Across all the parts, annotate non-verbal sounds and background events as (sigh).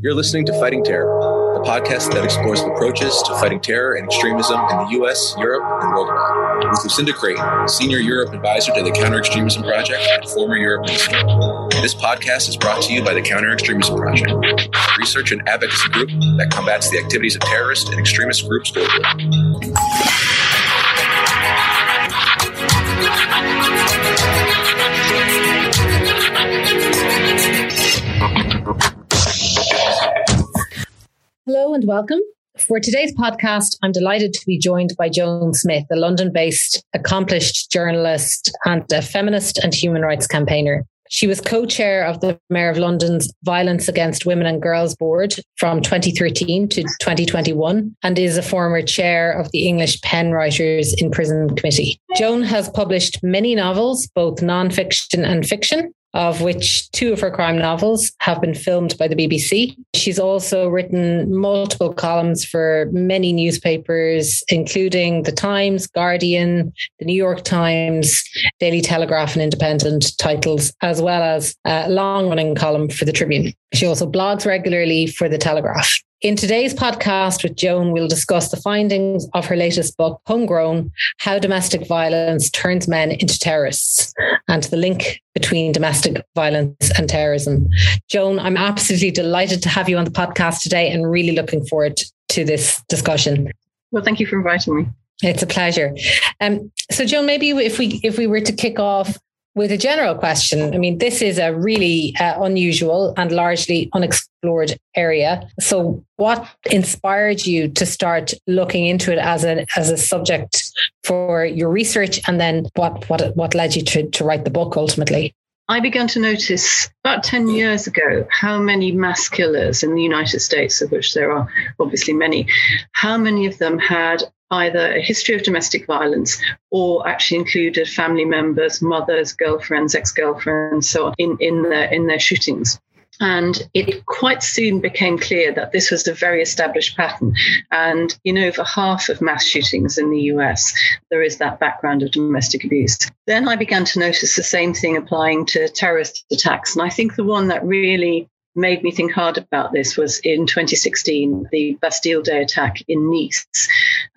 You're listening to Fighting Terror, the podcast that explores approaches to fighting terror and extremism in the US, Europe, and worldwide. With Lucinda Creighton, Senior Europe Advisor to the Counter Extremism Project and former Europe Minister. This podcast is brought to you by the Counter Extremism Project, a research and advocacy group that combats the activities of terrorist and extremist groups globally. Hello and welcome. For today's podcast, I'm delighted to be joined by Joan Smith, a London based accomplished journalist and a feminist and human rights campaigner. She was co chair of the Mayor of London's Violence Against Women and Girls Board from 2013 to 2021 and is a former chair of the English Pen Writers in Prison Committee. Joan has published many novels, both non-fiction and fiction, of which two of her crime novels have been filmed by the BBC. She's also written multiple columns for many newspapers, including The Times, Guardian, The New York Times, Daily Telegraph, and Independent titles, as well as a long running column for The Tribune. She also blogs regularly for The Telegraph. In today's podcast with Joan, we'll discuss the findings of her latest book, Homegrown How Domestic Violence Turns Men into Terrorists, and the link between domestic violence and terrorism. Joan, I'm absolutely delighted to have you on the podcast today and really looking forward to this discussion. Well, thank you for inviting me. It's a pleasure. Um, so, Joan, maybe if we if we were to kick off with a general question, I mean, this is a really uh, unusual and largely unexplored area. So, what inspired you to start looking into it as a as a subject for your research, and then what what what led you to to write the book ultimately? I began to notice about 10 years ago how many mass killers in the United States, of which there are obviously many, how many of them had either a history of domestic violence or actually included family members, mothers, girlfriends, ex-girlfriends, so on in, in their in their shootings. And it quite soon became clear that this was a very established pattern. And in over half of mass shootings in the US, there is that background of domestic abuse. Then I began to notice the same thing applying to terrorist attacks. And I think the one that really made me think hard about this was in 2016, the Bastille Day attack in Nice.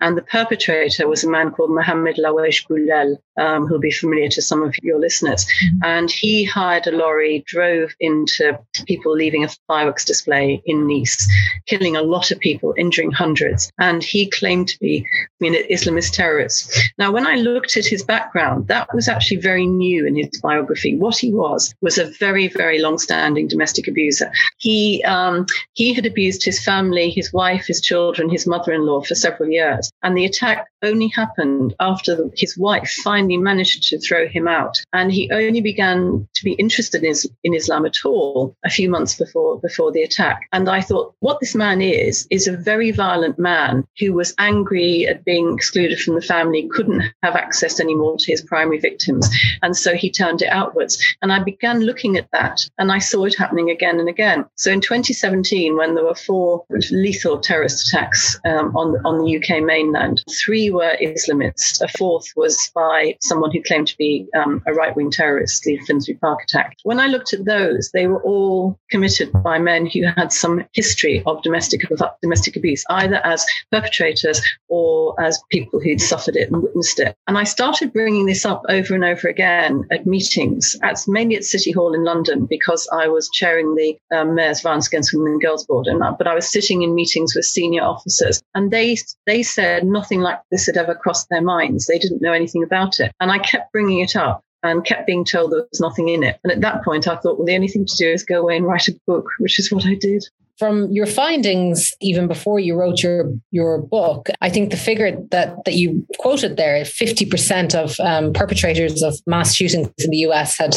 And the perpetrator was a man called Mohamed Lahouaiej-Bouhlel, um, who'll be familiar to some of your listeners. Mm-hmm. And he hired a lorry, drove into people leaving a fireworks display in Nice, killing a lot of people, injuring hundreds. And he claimed to be an Islamist terrorist. Now, when I looked at his background, that was actually very new in his biography. What he was was a very, very long standing domestic abuser. He um, he had abused his family, his wife, his children, his mother-in-law for several years, and the attack only happened after his wife finally managed to throw him out, and he only began to be interested in, in Islam at all a few months before before the attack. And I thought, what this man is is a very violent man who was angry at being excluded from the family, couldn't have access anymore to his primary victims, and so he turned it outwards. And I began looking at that, and I saw it happening again and again. So in 2017, when there were four lethal terrorist attacks um, on, on the UK mainland, three were Islamists. A fourth was by someone who claimed to be um, a right wing terrorist, the Finsbury Park attack. When I looked at those, they were all committed by men who had some history of domestic, of domestic abuse, either as perpetrators or as people who'd suffered it and witnessed it. And I started bringing this up over and over again at meetings, at, mainly at City Hall in London, because I was chairing the um, Mayor's Violence Against Women and Girls Board, and but I was sitting in meetings with senior officers, and they they said nothing like this had ever crossed their minds. They didn't know anything about it, and I kept bringing it up and kept being told there was nothing in it. And at that point, I thought, well, the only thing to do is go away and write a book, which is what I did from your findings even before you wrote your your book i think the figure that that you quoted there 50% of um, perpetrators of mass shootings in the us had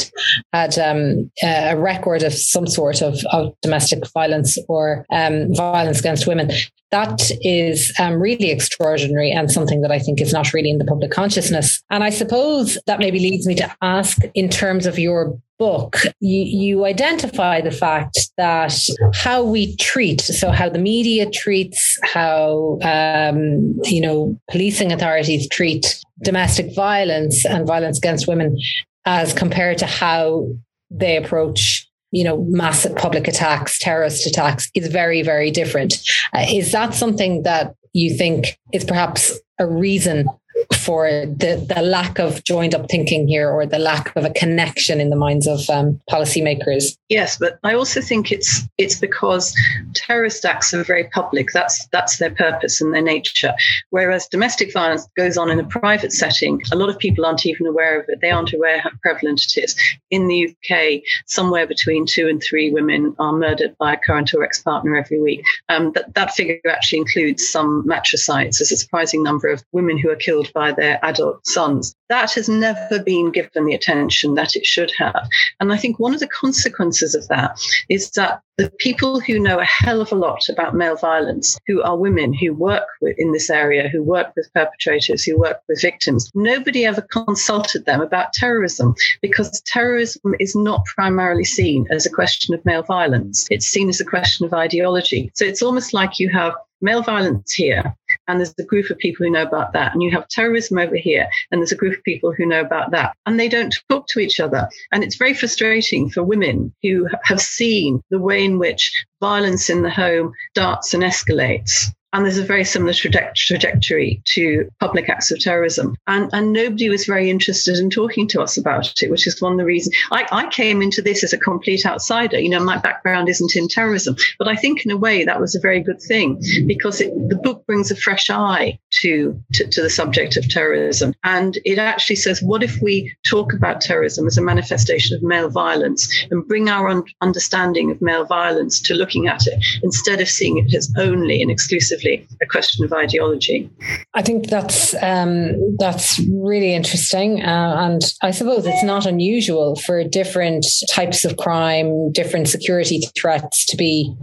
had um, a record of some sort of, of domestic violence or um, violence against women that is um, really extraordinary and something that I think is not really in the public consciousness. And I suppose that maybe leads me to ask in terms of your book, you, you identify the fact that how we treat, so how the media treats, how, um, you know, policing authorities treat domestic violence and violence against women as compared to how they approach you know, massive public attacks, terrorist attacks is very, very different. Uh, is that something that you think is perhaps a reason for the, the lack of joined up thinking here or the lack of a connection in the minds of um, policymakers. Yes, but I also think it's it's because terrorist acts are very public. That's that's their purpose and their nature. Whereas domestic violence goes on in a private setting, a lot of people aren't even aware of it. They aren't aware how prevalent it is. In the UK, somewhere between two and three women are murdered by a current or ex-partner every week. Um, that, that figure actually includes some matricides. There's a surprising number of women who are killed by their adult sons. That has never been given the attention that it should have. And I think one of the consequences of that is that the people who know a hell of a lot about male violence, who are women who work with, in this area, who work with perpetrators, who work with victims, nobody ever consulted them about terrorism because terrorism is not primarily seen as a question of male violence. It's seen as a question of ideology. So it's almost like you have male violence here and there's a group of people who know about that. And you have terrorism over here, and there's a group of people who know about that. And they don't talk to each other. And it's very frustrating for women who have seen the way in which violence in the home starts and escalates and there's a very similar trajectory to public acts of terrorism. And, and nobody was very interested in talking to us about it, which is one of the reasons I, I came into this as a complete outsider. You know, my background isn't in terrorism, but I think in a way that was a very good thing because it, the book brings a fresh eye to, to, to the subject of terrorism. And it actually says, what if we talk about terrorism as a manifestation of male violence and bring our un- understanding of male violence to looking at it instead of seeing it as only and exclusively a question of ideology. I think that's um, that's really interesting, uh, and I suppose it's not unusual for different types of crime, different security threats to be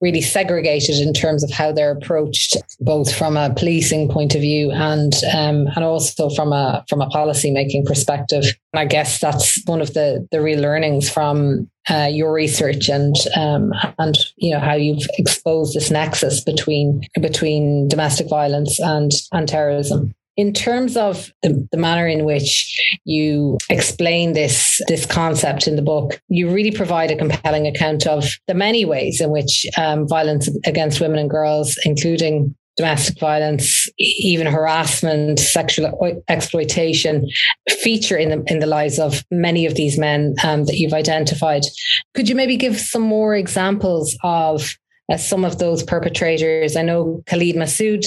really segregated in terms of how they're approached, both from a policing point of view and um, and also from a from a policy making perspective. And I guess that's one of the the real learnings from uh, your research and um, and you know how you've exposed this nexus between between domestic violence and and terrorism. In terms of the, the manner in which you explain this this concept in the book, you really provide a compelling account of the many ways in which um, violence against women and girls, including domestic violence, even harassment, sexual exploitation feature in the in the lives of many of these men um, that you've identified. Could you maybe give some more examples of uh, some of those perpetrators? I know Khalid Masood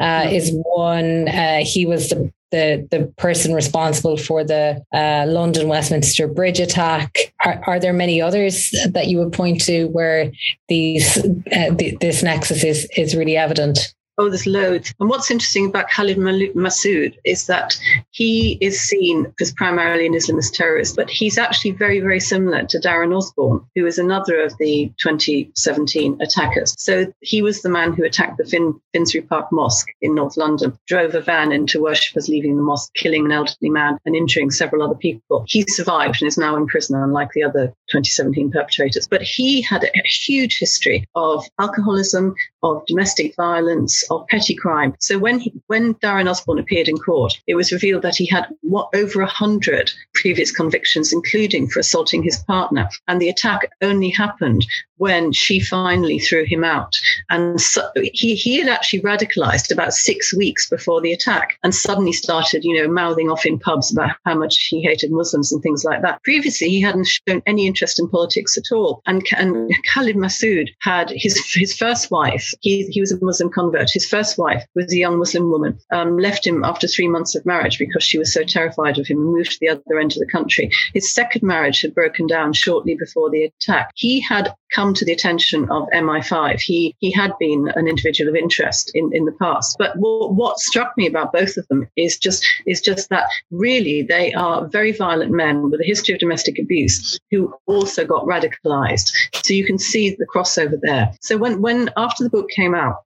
uh, is one. Uh, he was the the the person responsible for the uh, London Westminster Bridge attack. Are, are, there many others that you would point to where these uh, th- this nexus is is really evident? Oh, there's loads. And what's interesting about Khalid Masood is that he is seen as primarily an Islamist terrorist, but he's actually very, very similar to Darren Osborne, who is another of the 2017 attackers. So he was the man who attacked the fin- Finsbury Park Mosque in North London, drove a van into worshippers leaving the mosque, killing an elderly man and injuring several other people. He survived and is now in prison, unlike the other 2017 perpetrators. But he had a huge history of alcoholism, of domestic violence, of petty crime. So when he, when Darren Osborne appeared in court, it was revealed that he had what over a hundred previous convictions, including for assaulting his partner. And the attack only happened when she finally threw him out. And so he, he had actually radicalized about six weeks before the attack and suddenly started, you know, mouthing off in pubs about how much he hated Muslims and things like that. Previously, he hadn't shown any interest in politics at all. And, and Khalid Masood had his, his first wife, he, he was a Muslim convert. His first wife was a young Muslim woman, um, left him after three months of marriage because she was so terrified of him and moved to the other end of the country. His second marriage had broken down shortly before the attack. He had come to the attention of MI5. He he had been an individual of interest in, in the past. But what, what struck me about both of them is just is just that really they are very violent men with a history of domestic abuse who also got radicalized. So you can see the crossover there. So when when after the book came out,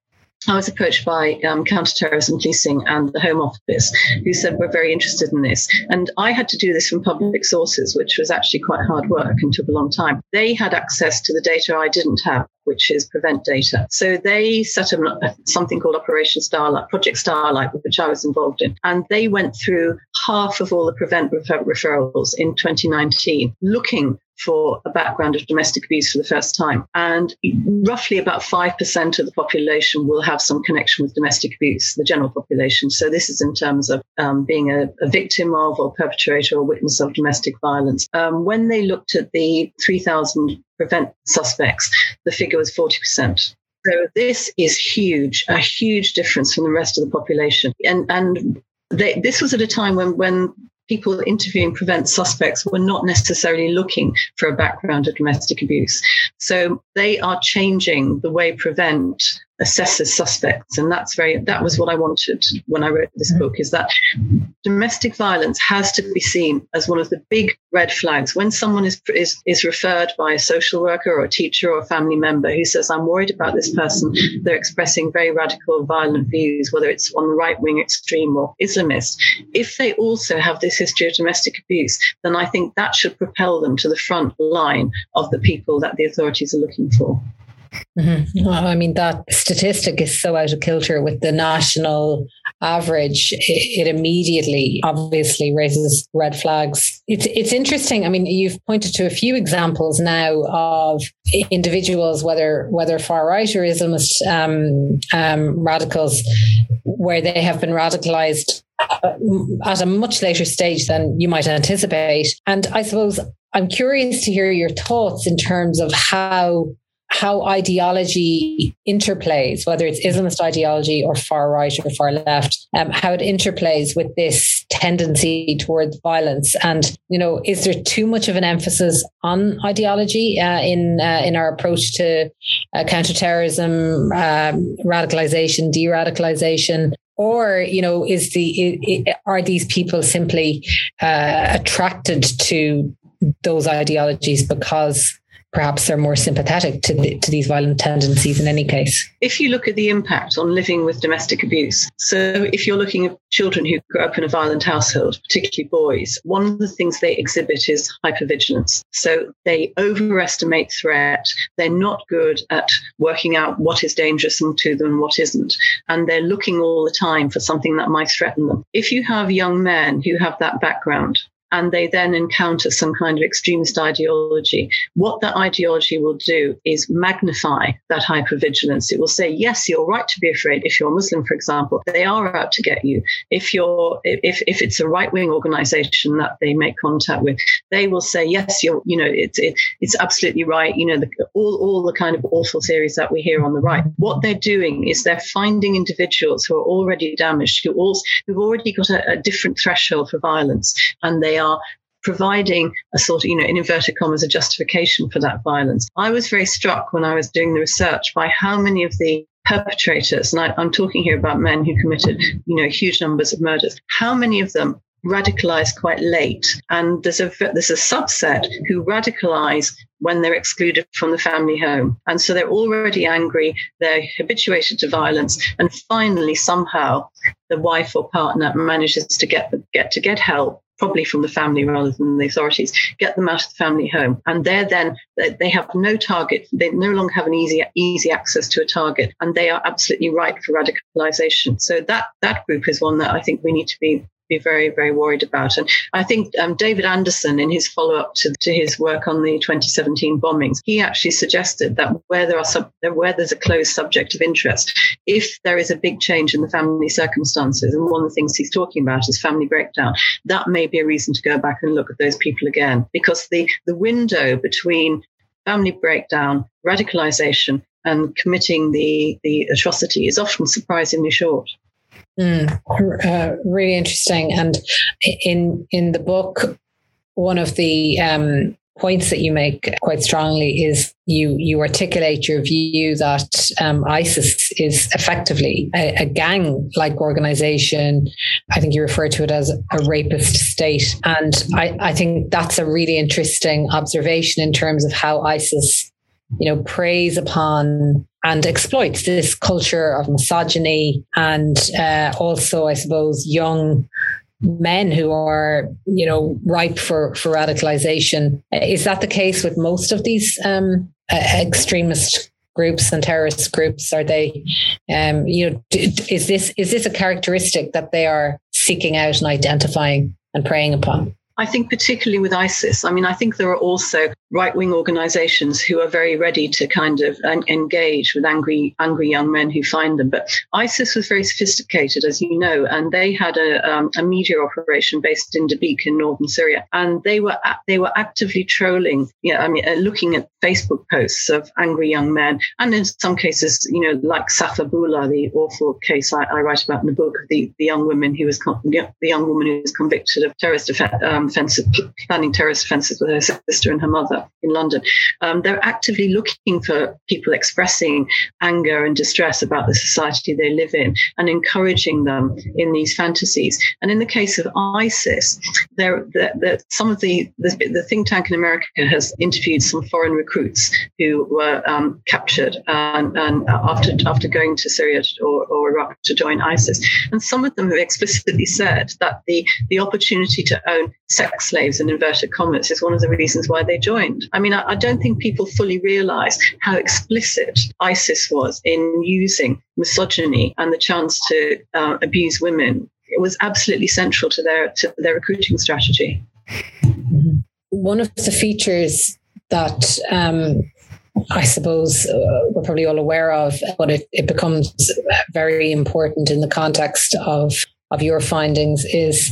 I was approached by um, counterterrorism policing and the Home Office, who said we're very interested in this. And I had to do this from public sources, which was actually quite hard work and took a long time. They had access to the data I didn't have. Which is Prevent Data. So they set up something called Operation Starlight, Project Starlight, which I was involved in. And they went through half of all the Prevent refer- referrals in 2019, looking for a background of domestic abuse for the first time. And roughly about 5% of the population will have some connection with domestic abuse, the general population. So this is in terms of um, being a, a, victim of or perpetrator or witness of domestic violence. Um, when they looked at the 3,000 prevent suspects, the figure was 40%. So this is huge, a huge difference from the rest of the population. And, and they, this was at a time when, when people interviewing prevent suspects were not necessarily looking for a background of domestic abuse. So they are changing the way prevent assesses suspects. And that's very that was what i wanted when i wrote this mm. book is that domestic violence has to be seen as one of the big red flags. When someone is is, is referred by a social worker or a teacher or a family member who says i'm worried about this person they're expressing very radical violent views whether it's on the right wing extreme or islamist. If they also have this history of domestic abuse then i think that should propel them to the front line of the people that the authorities are looking for Mm-hmm. Well, I mean, that statistic is so out of kilter with the national average. It, it, immediately, obviously, raises red flags. It's it's interesting. I mean, you've pointed to a few examples now of individuals, whether whether far right or Islamist um, um, radicals, where they have been radicalized uh, at a much later stage than you might anticipate. And I suppose I'm curious to hear your thoughts in terms of how how ideology interplays, whether it's Islamist ideology or far right or far left, um, how it interplays with this tendency towards violence. And you know, is there too much of an emphasis on ideology uh, in uh, in our approach to uh, counterterrorism, um, radicalization, de-radicalization? Or you know, is the are these people simply uh, attracted to those ideologies because perhaps they're more sympathetic to, the, to these violent tendencies in any case. If you look at the impact on living with domestic abuse, so if you're looking at children who grow up in a violent household, particularly boys, one of the things they exhibit is hypervigilance. So they overestimate threat. They're not good at working out what is dangerous to them and what isn't. And they're looking all the time for something that might threaten them. If you have young men who have that background, and they then encounter some kind of extremist ideology, what that ideology will do is magnify that hypervigilance. It will say, yes, you're right to be afraid. If you're a Muslim, for example, they are out to get you. If you're, if, if it's a right wing organization that they make contact with, they will say, yes, you're, you know, it's, it, it's absolutely right. You know, the, all, all the kind of awful theories that we hear on the right. What they're doing is they're finding individuals who are already damaged, who also, who've already got a, a different threshold for violence, and they are providing a sort of, you know, in inverted commas, a justification for that violence. I was very struck when I was doing the research by how many of the perpetrators, and I, I'm talking here about men who committed, you know, huge numbers of murders, how many of them radicalize quite late? And there's a there's a subset who radicalize when they're excluded from the family home. And so they're already angry they're habituated to violence and finally somehow the wife or partner manages to get get to get help probably from the family rather than the authorities, get them out of the family home. And they're then, they have no target. They no longer have an easy, easy access to a target. And they are absolutely ripe for radicalization. So that, that group is one that I think we need to be be very, very worried about. And I think um, David Anderson, in his follow up to, to his work on the 2017 bombings, he actually suggested that where there are sub, where there's a closed subject of interest, if there is a big change in the family circumstances, and one of the things he's talking about is family breakdown, that may be a reason to go back and look at those people again, because the the window between family breakdown, radicalization, and committing the the atrocity is often surprisingly short. Mm, uh, really interesting. And in in the book, one of the um, points that you make quite strongly is you you articulate your view that um, ISIS is effectively a, a gang like organization. I think you refer to it as a rapist state, and I, I think that's a really interesting observation in terms of how ISIS you know, preys upon and exploits this culture of misogyny and uh, also, I suppose, young men who are, you know, ripe for, for radicalization. Is that the case with most of these um, extremist groups and terrorist groups? Are they, um, you know, is this is this a characteristic that they are seeking out and identifying and preying upon? I think particularly with ISIS, I mean, I think there are also right wing organizations who are very ready to kind of engage with angry, angry young men who find them. But ISIS was very sophisticated, as you know, and they had a, um, a media operation based in Dabiq in northern Syria, and they were they were actively trolling. Yeah, I mean, uh, looking at Facebook posts of angry young men, and in some cases, you know, like Safaa Boular, the awful case I, I write about in the book, the, the young woman who was con- the young woman who was convicted of terrorist um, planning terrorist offences with her sister and her mother in London. Um, they're actively looking for people expressing anger and distress about the society they live in and encouraging them in these fantasies. And in the case of ISIS, there, some of the, the, the think tank in America has interviewed some foreign recruits who were um, captured and, and, after after going to Syria or, or Iraq to join ISIS, and some of them have explicitly said that the the opportunity to own sex slaves in inverted commas is one of the reasons why they joined. I mean, I, I don't think people fully realize how explicit ISIS was in using misogyny and the chance to uh, abuse women. It was absolutely central to their to their recruiting strategy. One of the features that um, I suppose uh, we're probably all aware of, but it, it becomes very important in the context of of your findings is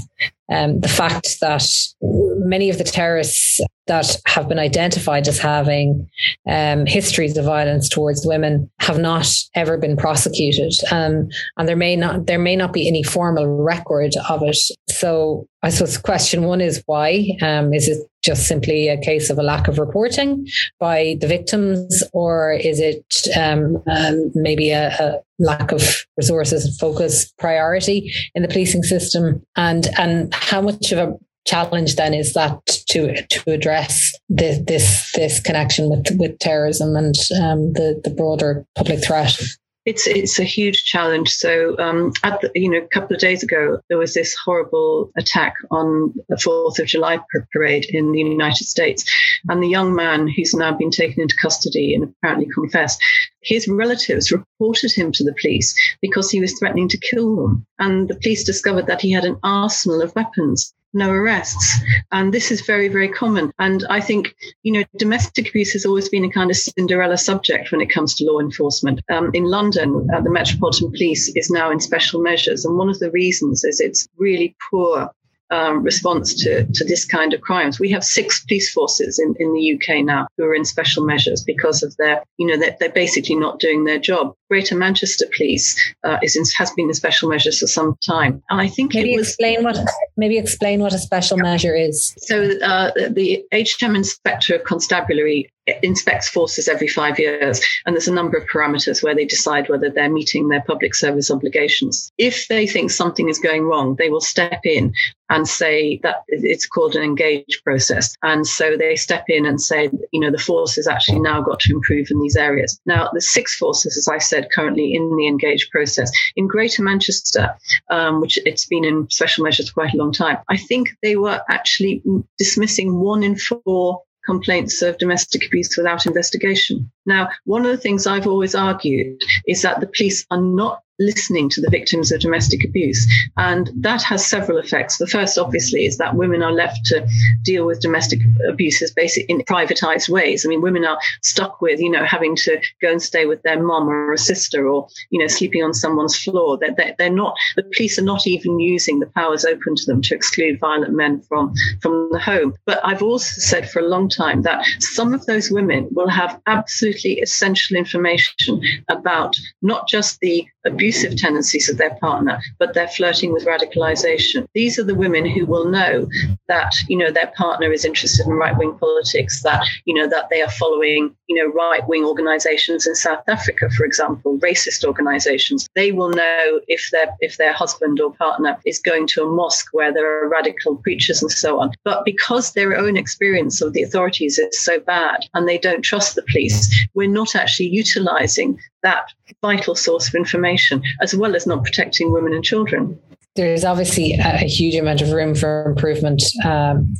um, the fact that many of the terrorists that have been identified as having um, histories of violence towards women have not ever been prosecuted, um, and there may not there may not be any formal record of it. So, I suppose question one is why? Um, is it just simply a case of a lack of reporting by the victims, or is it um, um, maybe a, a lack of resources, and focus, priority in the policing system, and and how much of a challenge then is that to to address this this, this connection with with terrorism and um, the the broader public threat. It's it's a huge challenge. So, um, at the, you know, a couple of days ago, there was this horrible attack on the Fourth of July parade in the United States, and the young man who's now been taken into custody and apparently confessed, his relatives reported him to the police because he was threatening to kill them, and the police discovered that he had an arsenal of weapons no arrests. And this is very, very common. And I think, you know, domestic abuse has always been a kind of Cinderella subject when it comes to law enforcement. Um, in London, uh, the Metropolitan Police is now in special measures. And one of the reasons is it's really poor um, response to, to this kind of crimes. We have six police forces in, in the UK now who are in special measures because of their, you know, they're, they're basically not doing their job. Greater Manchester Police uh, is in, has been in special measures for some time, and I think maybe was, explain what maybe explain what a special measure is. So uh, the HM Inspector of Constabulary inspects forces every five years, and there's a number of parameters where they decide whether they're meeting their public service obligations. If they think something is going wrong, they will step in and say that it's called an engage process. And so they step in and say, you know, the force has actually now got to improve in these areas. Now, the six forces, as I said, currently in the engage process. In Greater Manchester, um, which it's been in special measures for quite a long time, I think they were actually dismissing one in four complaints of domestic abuse without investigation. Now, one of the things I've always argued is that the police are not listening to the victims of domestic abuse. And that has several effects. The first, obviously, is that women are left to deal with domestic abuses basically in privatized ways. I mean, women are stuck with, you know, having to go and stay with their mom or a sister or, you know, sleeping on someone's floor. They're, they're, they're not, the police are not even using the powers open to them to exclude violent men from, from the home. But I've also said for a long time that some of those women will have absolutely essential information about not just the abusive tendencies of their partner, but they're flirting with radicalization. These are the women who will know that, you know, their partner is interested in right wing politics, that, you know, that they are following, you know, right wing organizations in South Africa, for example, racist organizations. They will know if their if their husband or partner is going to a mosque where there are radical preachers and so on. But because their own experience of the authorities is so bad and they don't trust the police, we're not actually utilizing that vital source of information, as well as not protecting women and children. there's obviously a, huge amount of room for improvement um,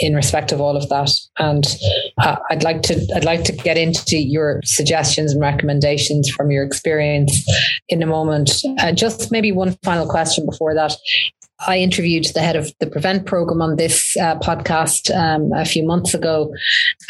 in respect of all of that, and uh, I'd like to I'd like to get into your suggestions and recommendations from your experience in a moment. Uh, just maybe one final question before that. I interviewed the head of the Prevent program on this uh, podcast um, a few months ago,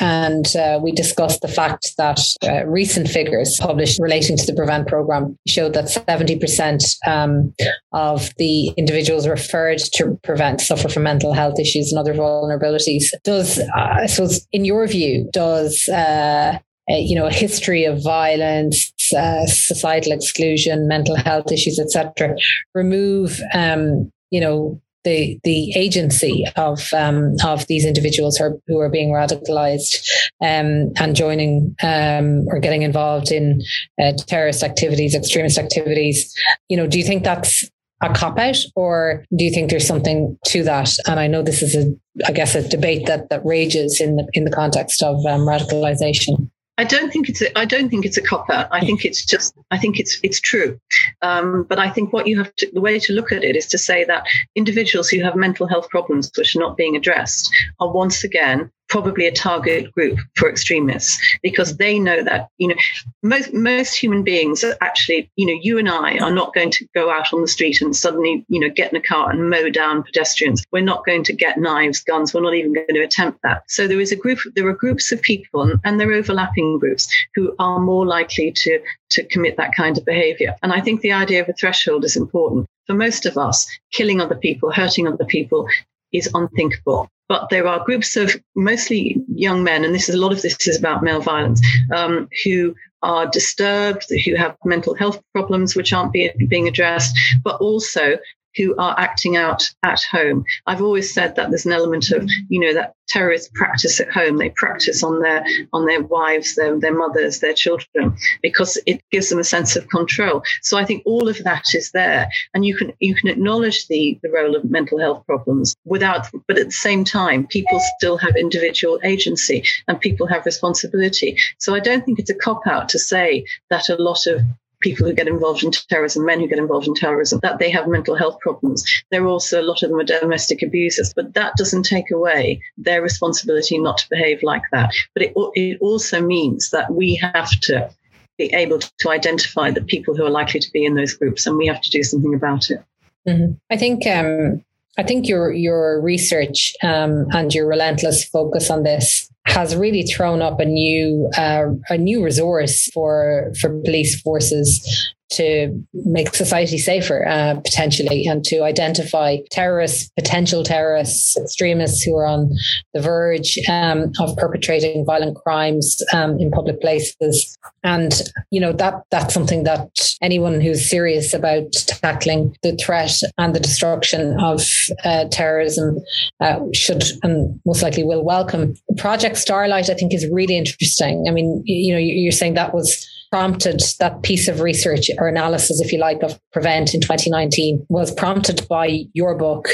and uh, we discussed the fact that uh, recent figures published relating to the Prevent program showed that 70% um, of the individuals referred to Prevent suffer from mental health issues and other vulnerabilities. Does, uh, I suppose, in your view, does uh, you know, a history of violence, uh, societal exclusion, mental health issues, etc., remove um, you know the the agency of um, of these individuals who are, who are being radicalized um, and joining um, or getting involved in uh, terrorist activities, extremist activities. You know, do you think that's a cop out, or do you think there's something to that? And I know this is a, I guess, a debate that that rages in the in the context of um, radicalization. I don't think it's a, I don't think it's a cop out. I think it's just I think it's it's true. Um, but I think what you have to the way to look at it is to say that individuals who have mental health problems which are not being addressed are once again probably a target group for extremists because they know that you know most most human beings actually you know you and I are not going to go out on the street and suddenly you know get in a car and mow down pedestrians. We're not going to get knives guns. We're not even going to attempt that. So there is a group there are groups of people and they're overlapping groups who are more likely to to commit that kind of behavior. And I think the idea of a threshold is important. For most of us, killing other people, hurting other people is unthinkable. But there are groups of mostly young men, and this is a lot of this is about male violence, um, who are disturbed, who have mental health problems which aren't be, being addressed, but also who are acting out at home. I've always said that there's an element of, you know, that terrorists practice at home. They practice on their on their wives, their their mothers, their children, because it gives them a sense of control. So I think all of that is there, and you can you can acknowledge the the role of mental health problems without, but at the same time, people still have individual agency and people have responsibility. So I don't think it's a cop out to say that a lot of people who get involved in terrorism, men who get involved in terrorism, that they have mental health problems. There are also a lot of them are domestic abusers, but that doesn't take away their responsibility not to behave like that. But it, it also means that we have to be able to identify the people who are likely to be in those groups, and we have to do something about it. Mm-hmm. I think um, I think your your research um, and your relentless focus on this has really thrown up a new uh, a new resource for for police forces to make society safer uh, potentially and to identify terrorists, potential terrorists, extremists who are on the verge um, of perpetrating violent crimes um, in public places. And you know that that's something that anyone who's serious about tackling the threat and the destruction of uh, terrorism uh, should and most likely will welcome. Project Starlight, I think, is really interesting. I mean, you know, you're saying that was prompted that piece of research or analysis, if you like, of Prevent in 2019 was prompted by your book.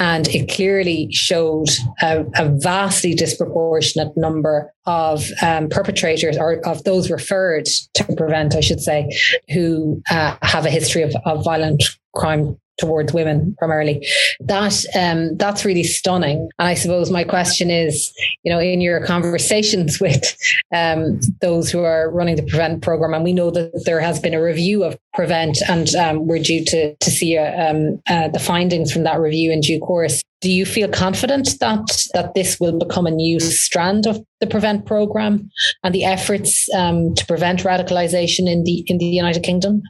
And it clearly showed a, a vastly disproportionate number of um, perpetrators or of those referred to Prevent, I should say, who uh, have a history of, of violent crime towards women primarily. That um, that's really stunning. And I suppose my question is, you know, in your conversations (laughs) with um, those who are running the Prevent program, and we know that there has been a review of Prevent, and um, we're due to to see uh, um, uh, the findings from that review in due course. Do you feel confident that that this will become a new strand of the Prevent program and the efforts um, to prevent radicalization in the in the United Kingdom?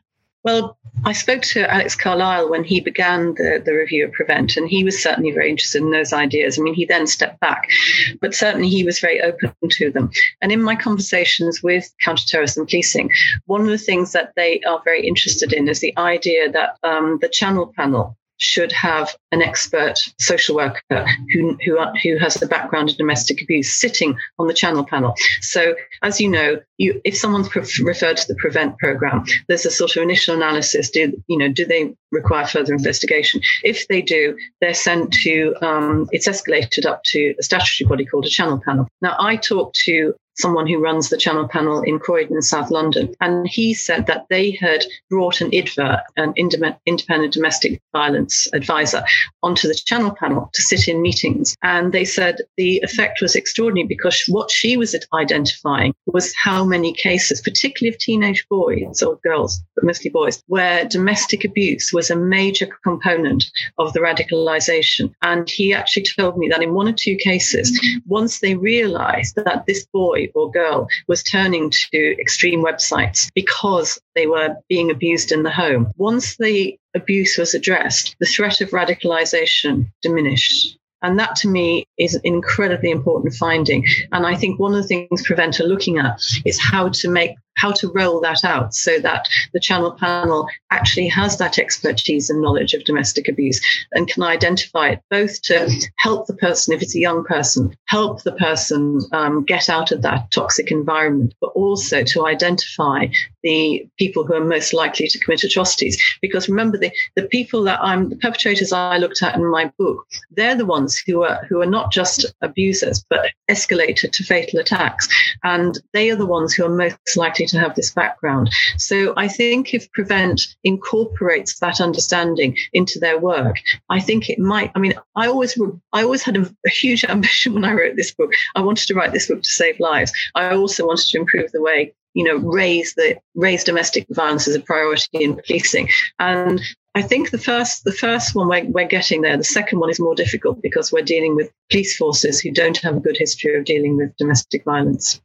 Well, I spoke to Alex Carlile when he began the, the review of Prevent, and he was certainly very interested in those ideas. I mean, he then stepped back, but certainly he was very open to them. And in my conversations with counterterrorism policing, one of the things that they are very interested in is the idea that um, the channel panel should have an expert social worker who, who, who has a background in domestic abuse sitting on the channel panel. So, as you know, you, if someone's referred to the Prevent program, there's a sort of initial analysis. Do you know? Do they require further investigation? If they do, they're sent to. Um, it's escalated up to a statutory body called a channel panel. Now, I talked to someone who runs the channel panel in Croydon South London. And he said that they had brought an IDVA, an independent domestic violence advisor, onto the channel panel to sit in meetings. And they said the effect was extraordinary because what she was identifying was how many cases, particularly of teenage boys or girls, but mostly boys, where domestic abuse was a major component of the radicalization. And he actually told me that in one or two cases, once they realized that this boy or girl was turning to extreme websites because they were being abused in the home, once the abuse was addressed, the threat of radicalization diminished. And that to me is an incredibly important finding. And I think one of the things Prevent are looking at is how to make how to roll that out so that the channel panel actually has that expertise and knowledge of domestic abuse and can identify it both to help the person if it's a young person help the person um, get out of that toxic environment but also to identify the people who are most likely to commit atrocities. Because remember the, the people that i'm the perpetrators i looked at in my book they're the ones who are who are not just abusers but escalated to fatal attacks. And they are the ones who are most likely to have this background. So I think if Prevent incorporates that understanding into their work, I think it might. I mean, I always I always had a, a huge (laughs) ambition when I wrote this book. I wanted to write this book to save lives. I also wanted to improve the way you know raise the raise domestic violence as a priority in policing and I think the first the first one we're, we're getting there. The second one is more difficult because we're dealing with police forces who don't have a good history of dealing with domestic violence.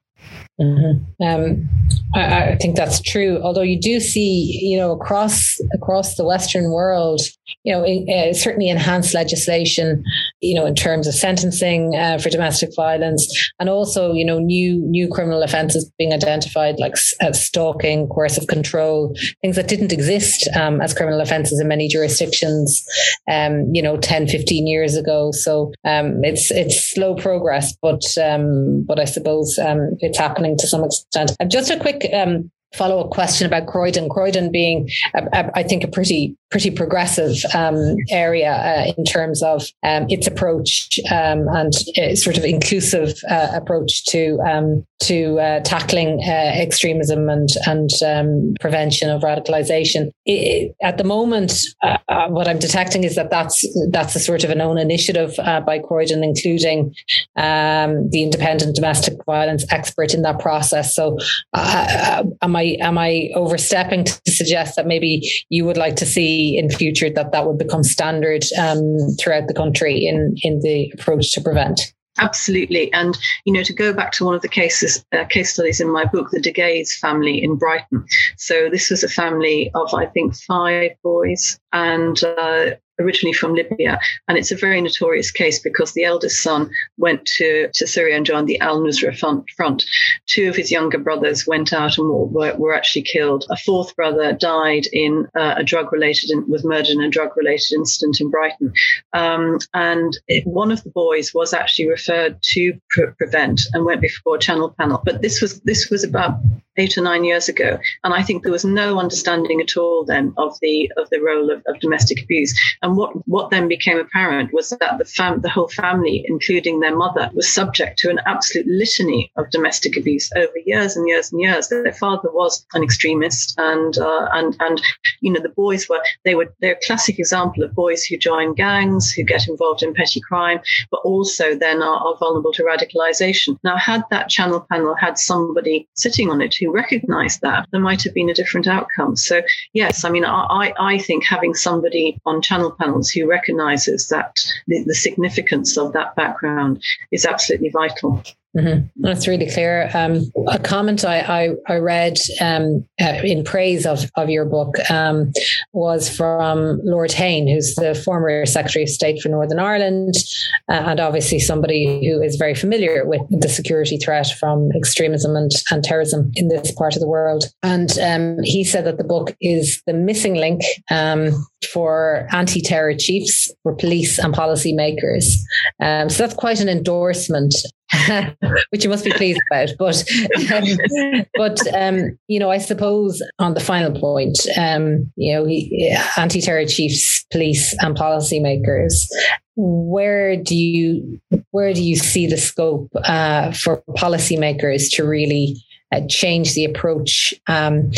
Mm-hmm. Um, I, I, think that's true. Although you do see, you know, across across the Western world, you know, uh, certainly enhanced legislation, you know, in terms of sentencing uh, for domestic violence, and also, you know, new new criminal offences being identified like uh, stalking, coercive control, things that didn't exist um, as criminal offences in many jurisdictions, um, you know, 10, 15 years ago. So um, it's it's slow progress, but um, but I suppose um, it's happening to some extent. Just a quick um, follow up question about Croydon. Croydon being, I think, a pretty pretty progressive um, area uh, in terms of um, its approach um, and uh, sort of inclusive uh, approach to um, to uh, tackling uh, extremism and and um, prevention of radicalization. It, at the moment, uh, what I'm detecting is that that's that's a sort of an own initiative by Croydon, including um, the independent domestic violence expert in that process. So, am I am I overstepping to suggest that maybe you would like to see in future that that would become standard um, throughout the country in in the approach to prevent? Absolutely, and you know to go back to one of the cases uh, case studies in my book, the Deghayes family in Brighton. So this was a family of I think five boys, and uh, originally from Libya. And it's a very notorious case because the eldest son went to, to Syria and joined the Al Nusra front. Two of his younger brothers went out and were, were actually killed. A fourth brother died in uh, a drug related, was murdered in a drug related incident in Brighton. Um, and it, one of the boys was actually referred to pre- Prevent and went before a channel panel. But this was, this was about eight or nine years ago. And I think there was no understanding at all then of the, of the role of, of domestic abuse. And what, what then became apparent was that the, fam- the whole family, including their mother, was subject to an absolute litany of domestic abuse over years and years and years. Their father was an extremist, and uh, and and you know the boys were they were they're a classic example of boys who join gangs, who get involved in petty crime, but also then are, are vulnerable to radicalization. Now, had that channel panel had somebody sitting on it who recognised that, there might have been a different outcome. So yes, I mean I I think having somebody on channel panels who recognizes that the, the significance of that background is absolutely vital. Mm-hmm. That's really clear. Um, a comment I, I, I read um, uh, in praise of, of your book um, was from Lord Hain, who's the former Secretary of State for Northern Ireland, uh, and obviously somebody who is very familiar with the security threat from extremism and, and terrorism in this part of the world. And um, he said that the book is the missing link um, for anti terror chiefs, for police and policymakers. Um, so that's quite an endorsement (laughs) which you must be pleased about. But, (laughs) but um, you know, I suppose on the final point, um, you know, anti-terror chiefs, police, and policymakers where do you where do you see the scope uh, for policymakers to really uh, change the approach um,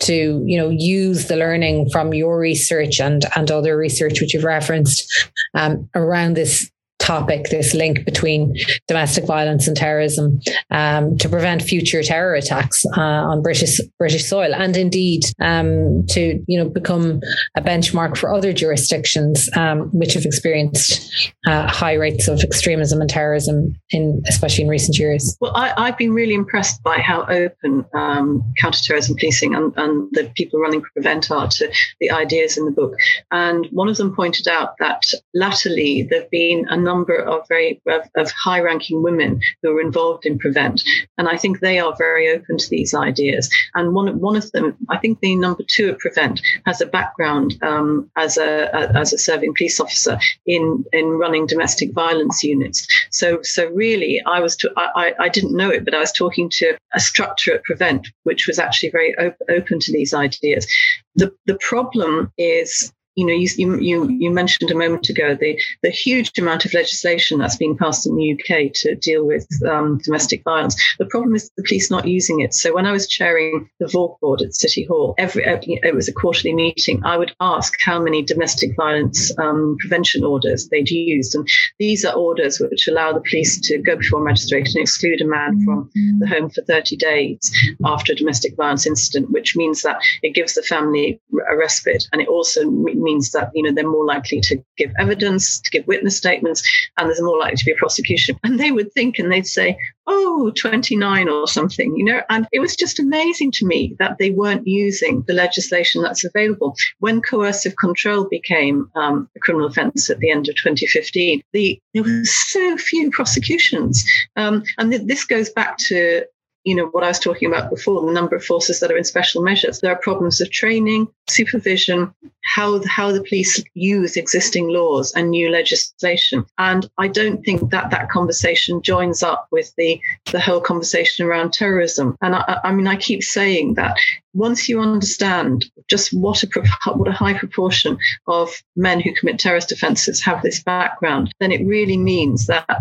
to you know use the learning from your research and and other research which you've referenced um, around this topic, this link between domestic violence and terrorism, um, to prevent future terror attacks uh, on British British soil, and indeed um, to you know become a benchmark for other jurisdictions um, which have experienced uh, high rates of extremism and terrorism, in especially in recent years. Well, I, have been really impressed by how open um, counterterrorism policing and, and the people running Prevent are to the ideas in the book. And one of them pointed out that latterly there have been a number of very of high-ranking women who are involved in Prevent, and I think they are very open to these ideas. And one one of them, I think the number two at Prevent, has a background um, as a, a, as a serving police officer in in running domestic violence units. So so really, I was to, I, I didn't know it, but I was talking to a structure at Prevent which was actually very op- open to these ideas. The the problem is you know, you, you, you mentioned a moment ago the, the huge amount of legislation that's being passed in the UK to deal with um, domestic violence. The problem is the police not using it. So when I was chairing the VAWG board at City Hall, every it was a quarterly meeting. I would ask how many domestic violence um, prevention orders they'd used, and these are orders which allow the police to go before a magistrate and exclude a man from the home for 30 days after a domestic violence incident, which means that it gives the family a respite, and it also means means that you know they're more likely to give evidence, to give witness statements, and there's more likely to be a prosecution. And they would think and they'd say, "Oh, 29 or something," you know. And it was just amazing to me that they weren't using the legislation that's available. When coercive control became um, a criminal offence at the end of 2015, the, there were so few prosecutions, um, and th- this goes back to you know, what I was talking about before, the number of forces that are in special measures. There are problems of training, supervision, how, how the police use existing laws and new legislation. And I don't think that that conversation joins up with the, the whole conversation around terrorism. And I, I mean, I keep saying that once you understand just what a what a high proportion of men who commit terrorist offences have this background, then it really means that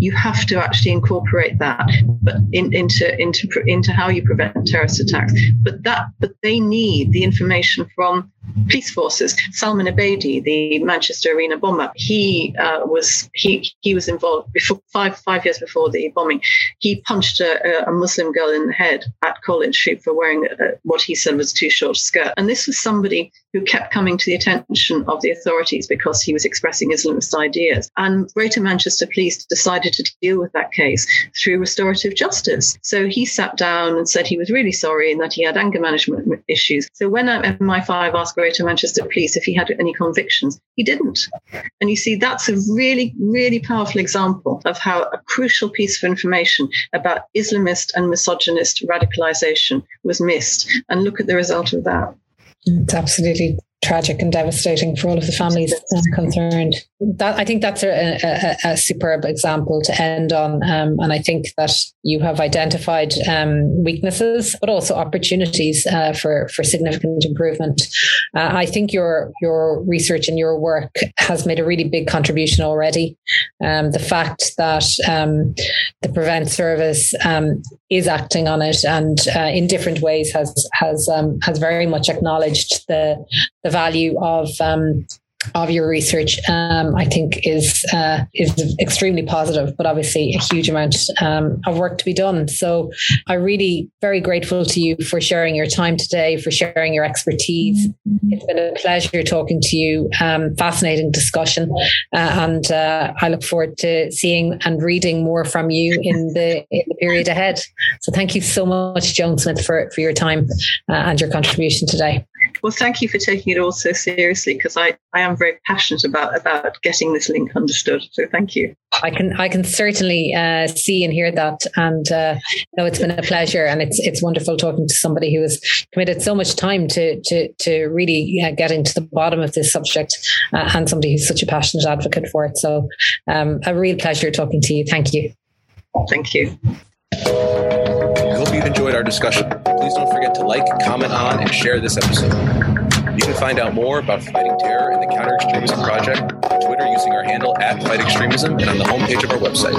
you have to actually incorporate that, but in, into into into how you prevent terrorist attacks. But that but they need the information from police forces. Salman Abedi, the Manchester Arena bomber, he uh, was he he was involved before five five years before the bombing. He punched a, a Muslim girl in the head at College for wearing a, what he said was too short skirt. And this was somebody who kept coming to the attention of the authorities because he was expressing Islamist ideas. And Greater Manchester Police decided to deal with that case through restorative justice. So he sat down and said he was really sorry and that he had anger management issues. So when MI5 asked Greater Manchester Police if he had any convictions. He didn't. And you see, that's a really, really powerful example of how a crucial piece of information about Islamist and misogynist radicalization was missed. And look at the result of that. It's absolutely tragic and devastating for all of the families concerned. That I think that's a, a, a superb example to end on, um, and I think that you have identified um, weaknesses, but also opportunities uh, for for significant improvement. Uh, I think your your research and your work has made a really big contribution already. Um, the fact that um, the Prevent Service um, is acting on it and uh, in different ways has has um, has very much acknowledged the the value of of your research, um, I think is uh, is extremely positive, but obviously a huge amount um, of work to be done. So I'm really very grateful to you for sharing your time today, for sharing your expertise. It's been a pleasure talking to you. Um, fascinating discussion, uh, and uh, I look forward to seeing and reading more from you in the, in the period ahead. So thank you so much, Joan Smith, for for your time uh, and your contribution today. Well, thank you for taking it all so seriously because I, I am very passionate about about getting this link understood. So thank you. I can I can certainly uh, see and hear that, and uh, no, it's been a pleasure, and it's it's wonderful talking to somebody who has committed so much time to to to really uh, getting to the bottom of this subject, uh, and somebody who's such a passionate advocate for it. So, um, a real pleasure talking to you. Thank you. Thank you We hope you've enjoyed our discussion like, comment on, and share this episode. You can find out more about Fighting Terror and the Counter Extremism Project on Twitter using our handle at Fight Extremism and on the homepage of our website.